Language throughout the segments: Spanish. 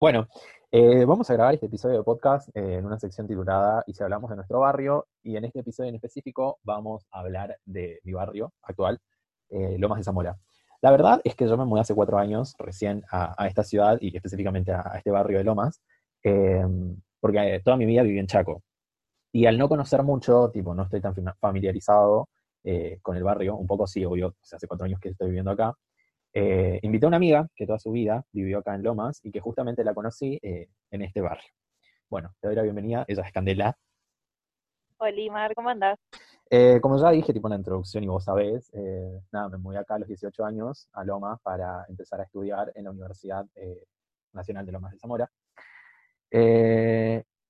Bueno, eh, vamos a grabar este episodio de podcast eh, en una sección titulada Y si hablamos de nuestro barrio, y en este episodio en específico vamos a hablar de mi barrio actual, eh, Lomas de Zamora. La verdad es que yo me mudé hace cuatro años recién a, esta ciudad y específicamente a, este barrio de Lomas, porque toda mi vida viví en Chaco. Y al no conocer mucho, tipo, no estoy tan familiarizado con el barrio, un poco sí, obvio, hace cuatro años que estoy viviendo acá, eh, invité a una amiga que toda su vida vivió acá en Lomas y que justamente la conocí eh, en este barrio. Bueno, te doy la bienvenida, ella es Candela. Hola, Mar, ¿cómo andás? Eh, como ya dije, tipo en la introducción y vos sabés, nada, me mudé acá a los 18 años a Lomas para empezar a estudiar en la Universidad Nacional de Lomas de Zamora.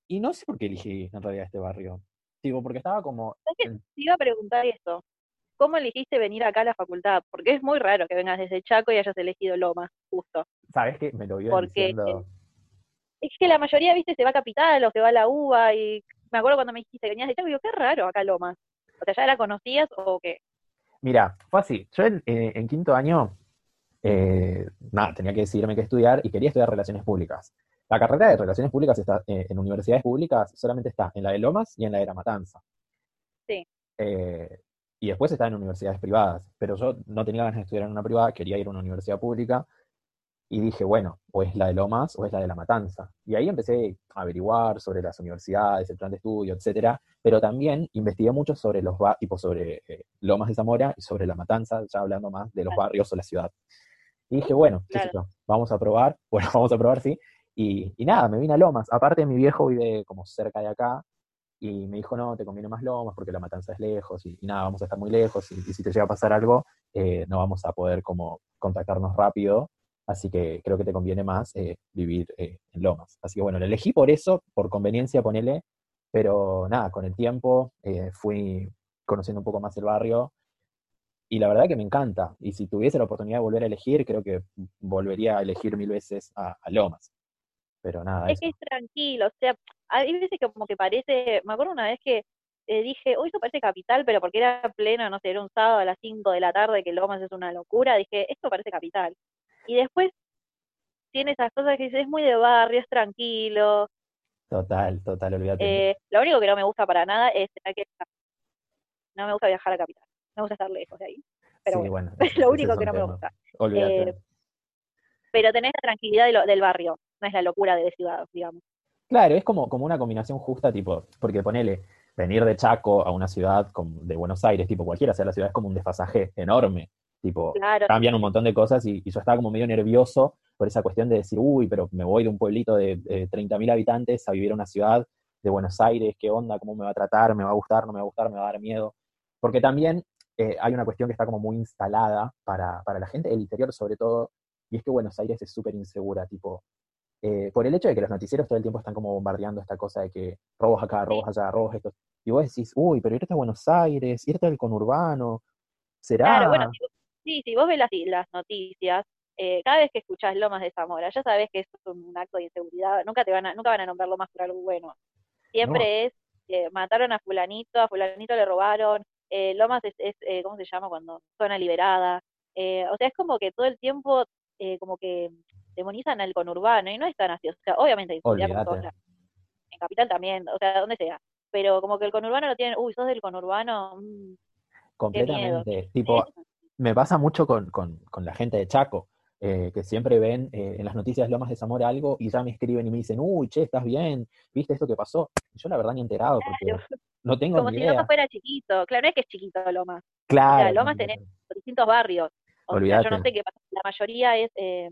y no sé por qué elegí en realidad este barrio. Tipo, porque estaba como... te iba a preguntar esto. ¿Cómo elegiste venir acá a la facultad? Porque es muy raro que vengas desde Chaco y hayas elegido Loma, justo. ¿Sabes qué? Me lo vio Porque es que la mayoría, viste, se va a Capital o se va a la UBA y me acuerdo cuando me dijiste que venías de Chaco digo, qué raro acá Lomas. O sea, ¿ya la conocías o qué? Mira, fue así. Yo en, eh, quinto año, eh, nada, tenía que decidirme qué estudiar y quería estudiar Relaciones Públicas. La carrera de Relaciones Públicas está eh, en universidades públicas, solamente está en la de Lomas y en la de La Matanza. Sí. Y después estaba en universidades privadas, pero yo no tenía ganas de estudiar en una privada, quería ir a una universidad pública, y dije, bueno, o es la de Lomas o es la de La Matanza. Y ahí empecé a averiguar sobre las universidades, el plan de estudio, etcétera, pero también investigué mucho sobre los tipos sobre eh, Lomas de Zamora y sobre La Matanza, ya hablando más de los barrios o la ciudad. Y dije, bueno, qué vamos a probar, bueno, vamos a probar, sí. Y, y, nada, me vine a Lomas. Aparte, mi viejo vive como cerca de acá, y me dijo, no, te conviene más Lomas porque la matanza es lejos y, nada, vamos a estar muy lejos y, si te llega a pasar algo, eh, no vamos a poder como contactarnos rápido, así que creo que te conviene más eh, vivir eh, en Lomas. Así que bueno, lo elegí por eso, por conveniencia, ponele, pero nada, con el tiempo fui conociendo un poco más el barrio y la verdad que me encanta. Y si tuviese la oportunidad de volver a elegir, creo que volvería a elegir mil veces a, a Lomas. Pero nada. Es que es tranquilo, o sea, hay veces que como que parece, me acuerdo una vez que eh, dije, hoy esto parece capital, pero porque era pleno, no sé, era un sábado a las 5 de la tarde, que Lomas es una locura, dije, esto parece capital. Y después tiene esas cosas que dices, es muy de barrio, es tranquilo. Total, total, olvídate. Eh, lo único que no me gusta para nada es que no me gusta viajar a capital, me gusta estar lejos de ahí. Pero bueno, es lo único que no me gusta. Eh, pero tenés la tranquilidad del barrio, no es la locura de ciudad, digamos. Claro, es como, como una combinación justa, tipo, porque ponele, venir de Chaco a una ciudad de Buenos Aires, tipo cualquiera sea la ciudad, es como un desfasaje enorme. Tipo, cambian un montón de cosas y, yo estaba como medio nervioso por esa cuestión de decir, uy, pero me voy de un pueblito de, de 30.000 habitantes a vivir en una ciudad de Buenos Aires, qué onda, cómo me va a tratar, me va a gustar, no me va a gustar, me va a dar miedo. Porque también eh, hay una cuestión que está como muy instalada para, para la gente del interior sobre todo, y es que Buenos Aires es súper insegura, tipo, eh, por el hecho de que los noticieros todo el tiempo están como bombardeando esta cosa de que robos acá, robos allá, robos esto. Y vos decís, uy, pero irte a Buenos Aires, irte al conurbano, ¿será? Claro, bueno, sí, si vos ves las, las noticias, eh, cada vez que escuchás Lomas de Zamora, ya sabes que es un acto de inseguridad, nunca te van a, nunca van a nombrar Lomas por algo bueno. Siempre es, eh, mataron a fulanito, a fulanito le robaron, Lomas es, es ¿cómo se llama? Cuando zona liberada. o sea, es como que todo el tiempo, como que demonizan al conurbano y no es tan así. O sea, obviamente hay En Capital también, o sea, donde sea. Pero como que el conurbano lo tienen, uy, sos del conurbano. Mm, Completamente. Tipo, me pasa mucho con, con, con, la gente de Chaco. Eh, que siempre ven eh, en las noticias Lomas de Zamora algo y ya me escriben y me dicen, uy, che, ¿estás bien? ¿Viste esto que pasó? yo la verdad ni enterado porque no tengo Como si Lomas fuera chiquito, claro, no es que es chiquito Lomas. Claro. O sea, Lomas tenés distintos barrios. O sea, yo no sé qué pasa, la mayoría es eh,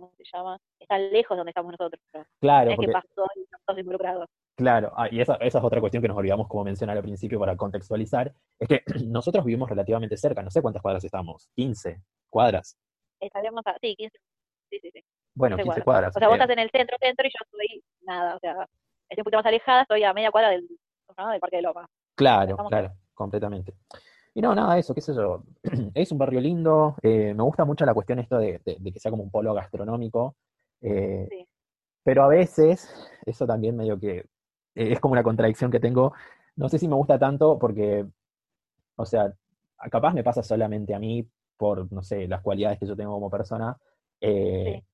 ¿cómo se llama? Están lejos donde estamos nosotros. Claro. Es que pasó y involucrados. Claro, ah, y esa, esa, es otra cuestión que nos olvidamos como mencionar al principio para contextualizar, es que nosotros vivimos relativamente cerca, no sé cuántas cuadras estamos, 15 cuadras. Estaríamos a, sí, 15, sí, sí, sí. Bueno, 15, cuadras. O sea, vos estás en el centro, centro, y yo estoy nada, o sea, estoy un poquito más alejada, estoy a media cuadra del, del Parque de Loma. Claro, claro, completamente. Y no, nada, eso, qué sé yo. Es un barrio lindo, eh, me gusta mucho la cuestión esto de, que sea como un polo gastronómico. Eh, pero a veces, eso también medio que eh, es como una contradicción que tengo. No sé si me gusta tanto porque, o sea, capaz me pasa solamente a mí por, no sé, las cualidades que yo tengo como persona. de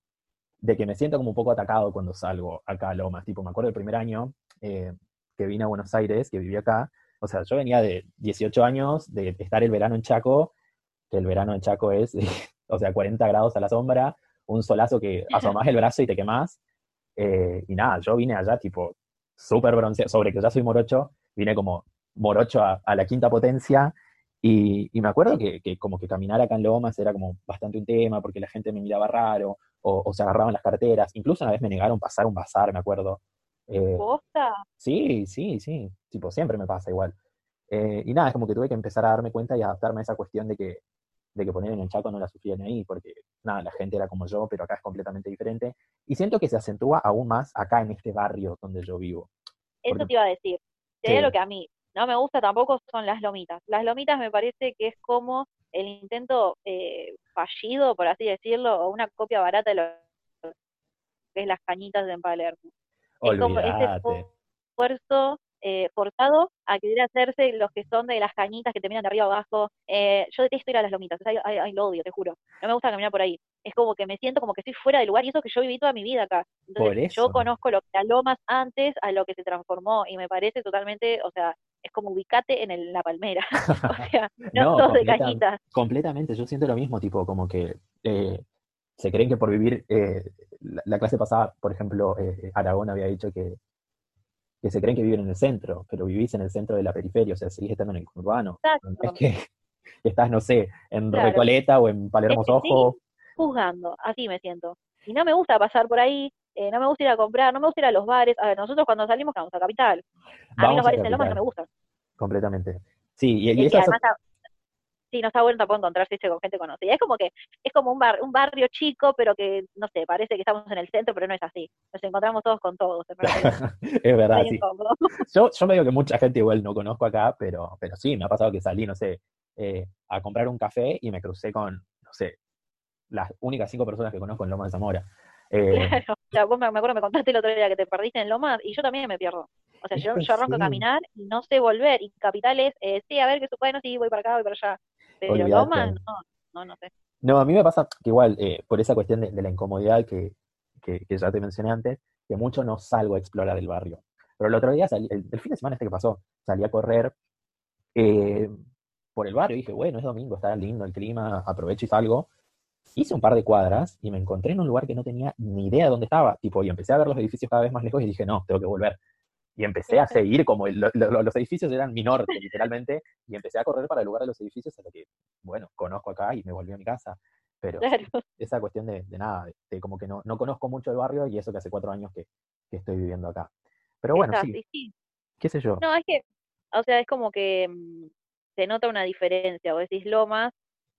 que me siento como un poco atacado cuando salgo acá a Lomas. Tipo, me acuerdo el primer año eh, que vine a Buenos Aires, que viví acá. O sea, yo venía de 18 años, de estar el verano en Chaco, que el verano en Chaco es, o sea, 40 grados a la sombra, un solazo que asomás el brazo y te quemás. Eh, y nada, yo vine allá tipo súper bronceado, sobre que ya soy morocho, vine como morocho a, la quinta potencia. Y, me acuerdo que, como que caminar acá en Lomas era como bastante un tema, porque la gente me miraba raro, o, se agarraban las carteras. Incluso una vez me negaron pasar un bazar, me acuerdo. Eh, Sí, sí, sí. Tipo, siempre me pasa igual. Eh, y nada, es como que tuve que empezar a darme cuenta y adaptarme a esa cuestión de que, de que poner en el Chaco no la sufría ni ahí, porque nada, la gente era como yo, pero acá es completamente diferente. Y siento que se acentúa aún más acá en este barrio donde yo vivo. Eso te iba a decir. Sí. lo que a mí no me gusta tampoco son las lomitas. Las lomitas me parece que es como el intento eh, fallido, por así decirlo, o una copia barata de lo que es las cañitas de Palermo. Es como ese esfuerzo eh, forzado a querer hacerse los que son de las cañitas que terminan de arriba abajo. Eh, yo detesto ir a las lomitas, ay, lo odio, te juro. No me gusta caminar por ahí. Es como que me siento como que estoy fuera del lugar y eso que yo viví toda mi vida acá. Entonces, yo conozco lo que era Lomas antes a lo que se transformó y me parece totalmente, o sea, es como ubicate en la palmera. o sea, no, no de cañitas. Completamente, yo siento lo mismo, tipo, como que eh, se creen que por vivir, la, clase pasada, por ejemplo, Aragón había dicho que que se creen que viven en el centro, pero vivís en el centro de la periferia, o sea, seguís estando en el urbano. Es que estás, no sé, en Recoleta o en Palermo Sojo. juzgando, así me siento. Y no me gusta pasar por ahí, eh, no me gusta ir a comprar, no me gusta ir a los bares. A ver, nosotros cuando salimos vamos a Capital. A mí los bares en Loma no me gustan. Completamente. Sí, y, y, además, sí, no está bueno tampoco encontrarse con gente conocida. Es como que es como un, bar, un barrio chico, pero que, no sé, parece que estamos en el centro, pero no es así. Nos encontramos todos con todos. es verdad, sí. Yo, yo me digo que mucha gente igual no conozco acá, pero, pero sí, me ha pasado que salí, no sé, eh, a comprar un café y me crucé con, no sé, las únicas cinco personas que conozco en Loma de Zamora. Eh, claro, o sea, vos me, acuerdo, me contaste el otro día que te perdiste en Loma y yo también me pierdo. O sea, yo, yo arranco a caminar y no sé volver. Y capitales, eh, sí, a ver qué bueno, sí, voy para acá, voy para allá. Pero no, no, no sé. No, a mí me pasa que igual, eh, por esa cuestión de, la incomodidad que, que, ya te mencioné antes, que mucho no salgo a explorar el barrio. Pero el otro día, el, fin de semana este que pasó, salí a correr eh, por el barrio y dije, bueno, es domingo, está lindo el clima, aprovecho y salgo. Hice un par de cuadras y me encontré en un lugar que no tenía ni idea de dónde estaba. Tipo, y empecé a ver los edificios cada vez más lejos y dije, no, tengo que volver. Y empecé a seguir, como los edificios eran mi norte, literalmente, y empecé a correr para el lugar de los edificios hasta que, bueno, conozco acá y me volví a mi casa. Pero esa cuestión de, nada, de, como que no, no conozco mucho el barrio y eso que hace cuatro años que, estoy viviendo acá. Pero bueno, sí. ¿Qué sé yo? No, es que, o sea, es como que mm, se nota una diferencia. Vos decís lomas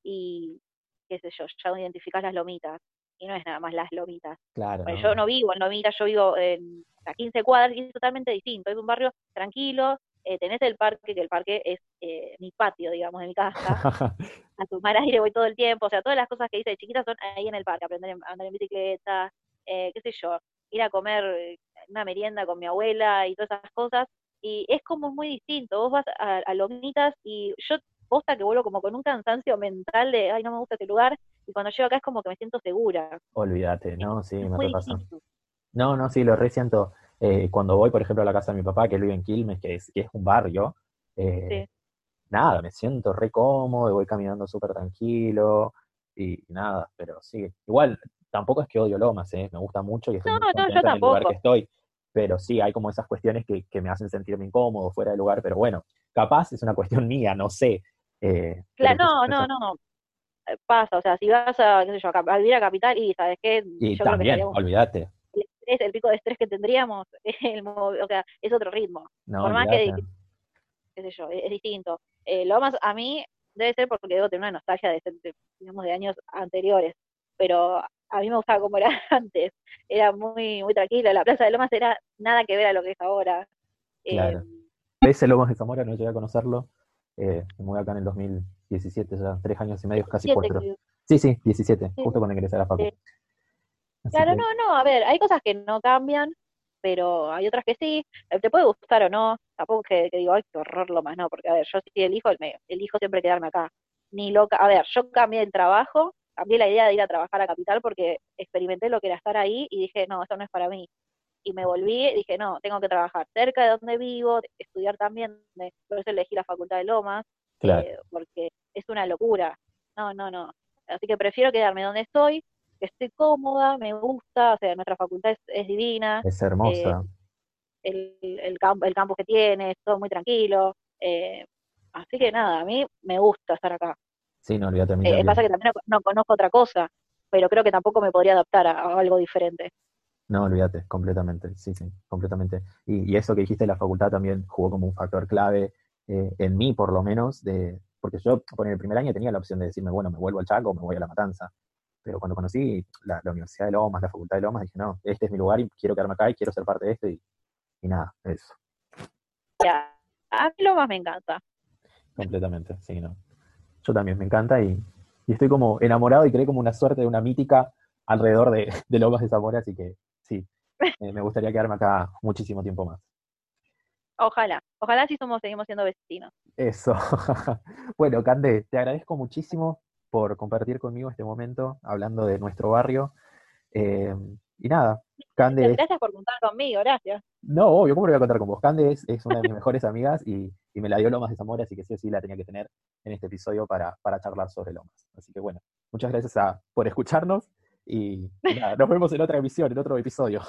y, qué sé yo, ya identificás las lomitas. Y no es nada más las lomitas. Claro. Yo no vivo en lomitas, yo vivo en a 15 cuadras y es totalmente distinto. Es un barrio tranquilo, eh, tenés el parque, que el parque es eh, mi patio, digamos, de mi casa. a tomar aire voy todo el tiempo. O sea, todas las cosas que hice de chiquita son ahí en el parque. Aprender a andar en bicicleta, eh, qué sé yo, ir a comer una merienda con mi abuela y todas esas cosas. Y es como muy distinto. Vos vas a, Lomitas y yo posta que vuelvo como con un cansancio mental de, ay, no me gusta este lugar. Y cuando llego acá es como que me siento segura. Olvídate, ¿no? Sí, me te pasa. No, no, sí, lo resiento. Eh, cuando voy, por ejemplo, a la casa de mi papá, que vive en Quilmes, que es, que es un barrio, eh, nada, me siento re cómodo, voy caminando súper tranquilo y nada, pero sí, igual tampoco es que odio Lomas, ¿eh? me gusta mucho y estoy muy en el lugar que estoy, pero sí, hay como esas cuestiones que, que, me hacen sentirme incómodo, fuera de lugar, pero bueno, capaz es una cuestión mía, no sé. Eh, claro, no, no, no, no, pasa, o sea, si vas a, qué sé yo, a vivir a Capital y, ¿sabes qué? Y también, olvídate el pico de estrés que tendríamos, el, o sea, es otro ritmo. Por más que, qué sé yo, es, distinto. Eh, lo más a mí debe ser porque debo tener una nostalgia de, digamos, de años anteriores, pero a mí me gustaba como era antes, era muy muy tranquila, la Plaza de Lomas era nada que ver a lo que es ahora. Claro. Eh, ese Lomas de Zamora no llegué a conocerlo, eh, me mudé acá en el 2017, ya tres años y medio, casi cuatro. Sí, sí, 17, justo cuando ingresé a la facultad. Claro, no, no, a ver, hay cosas que no cambian, pero hay otras que sí, eh, te puede gustar o no, tampoco que, que digo, ay, qué horror lo más, no, porque a ver, yo sí elijo, elijo siempre quedarme acá, ni loca, a ver, yo cambié de trabajo cambié la idea de ir a trabajar a Capital porque experimenté lo que era estar ahí y dije, no, esto no es para mí. Y me volví y dije, no, tengo que trabajar cerca de donde vivo, estudiar también, por eso elegí la Facultad de Lomas, eh, porque es una locura. No, no, no. Así que prefiero quedarme donde estoy, que estoy cómoda, me gusta, o sea, nuestra facultad es, divina. Es hermosa. Eh, el, el, campo, el campo que tiene, es todo muy tranquilo. Eh, así que nada, a mí me gusta estar acá. Sí, no, olvídate. A mí pasa que también no, conozco otra cosa, pero creo que tampoco me podría adaptar a, algo diferente. No, olvídate, completamente, sí, sí, completamente. Y, y, eso que dijiste la facultad también jugó como un factor clave eh, en mí, por lo menos, de, porque yo por el primer año tenía la opción de decirme, bueno, me vuelvo al Chaco o me voy a La Matanza. Pero cuando conocí la, Universidad de Lomas, la Facultad de Lomas, dije, no, este es mi lugar y quiero quedarme acá y quiero ser parte de esto y, nada, eso. Ya, a mí Lomas me encanta. Completamente, sí, no. Yo también, me encanta y, estoy como enamorado y creé como una suerte de una mítica alrededor de, de Lomas de Zamora, así que sí, eh, me gustaría quedarme acá muchísimo tiempo más. Ojalá, ojalá si somos, seguimos siendo vecinos. Eso. bueno, Cande, te agradezco muchísimo por compartir conmigo este momento hablando de nuestro barrio. Eh, y nada, Cande. Gracias por contar conmigo, gracias. No, obvio, ¿cómo lo voy a contar con vos? Cande es, una de mis mejores amigas y, me la dio Lomas de Zamora, así que sí o sí la tenía que tener en este episodio para, para charlar sobre Lomas. Así que bueno, muchas gracias por escucharnos y, y nada, nos vemos en otra emisión, en otro episodio.